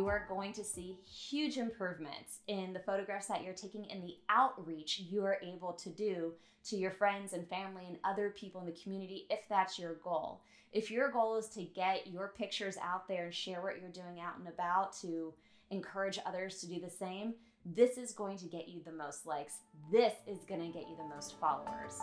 you are going to see huge improvements in the photographs that you're taking and the outreach you are able to do to your friends and family and other people in the community if that's your goal. If your goal is to get your pictures out there and share what you're doing out and about to encourage others to do the same, this is going to get you the most likes. This is going to get you the most followers.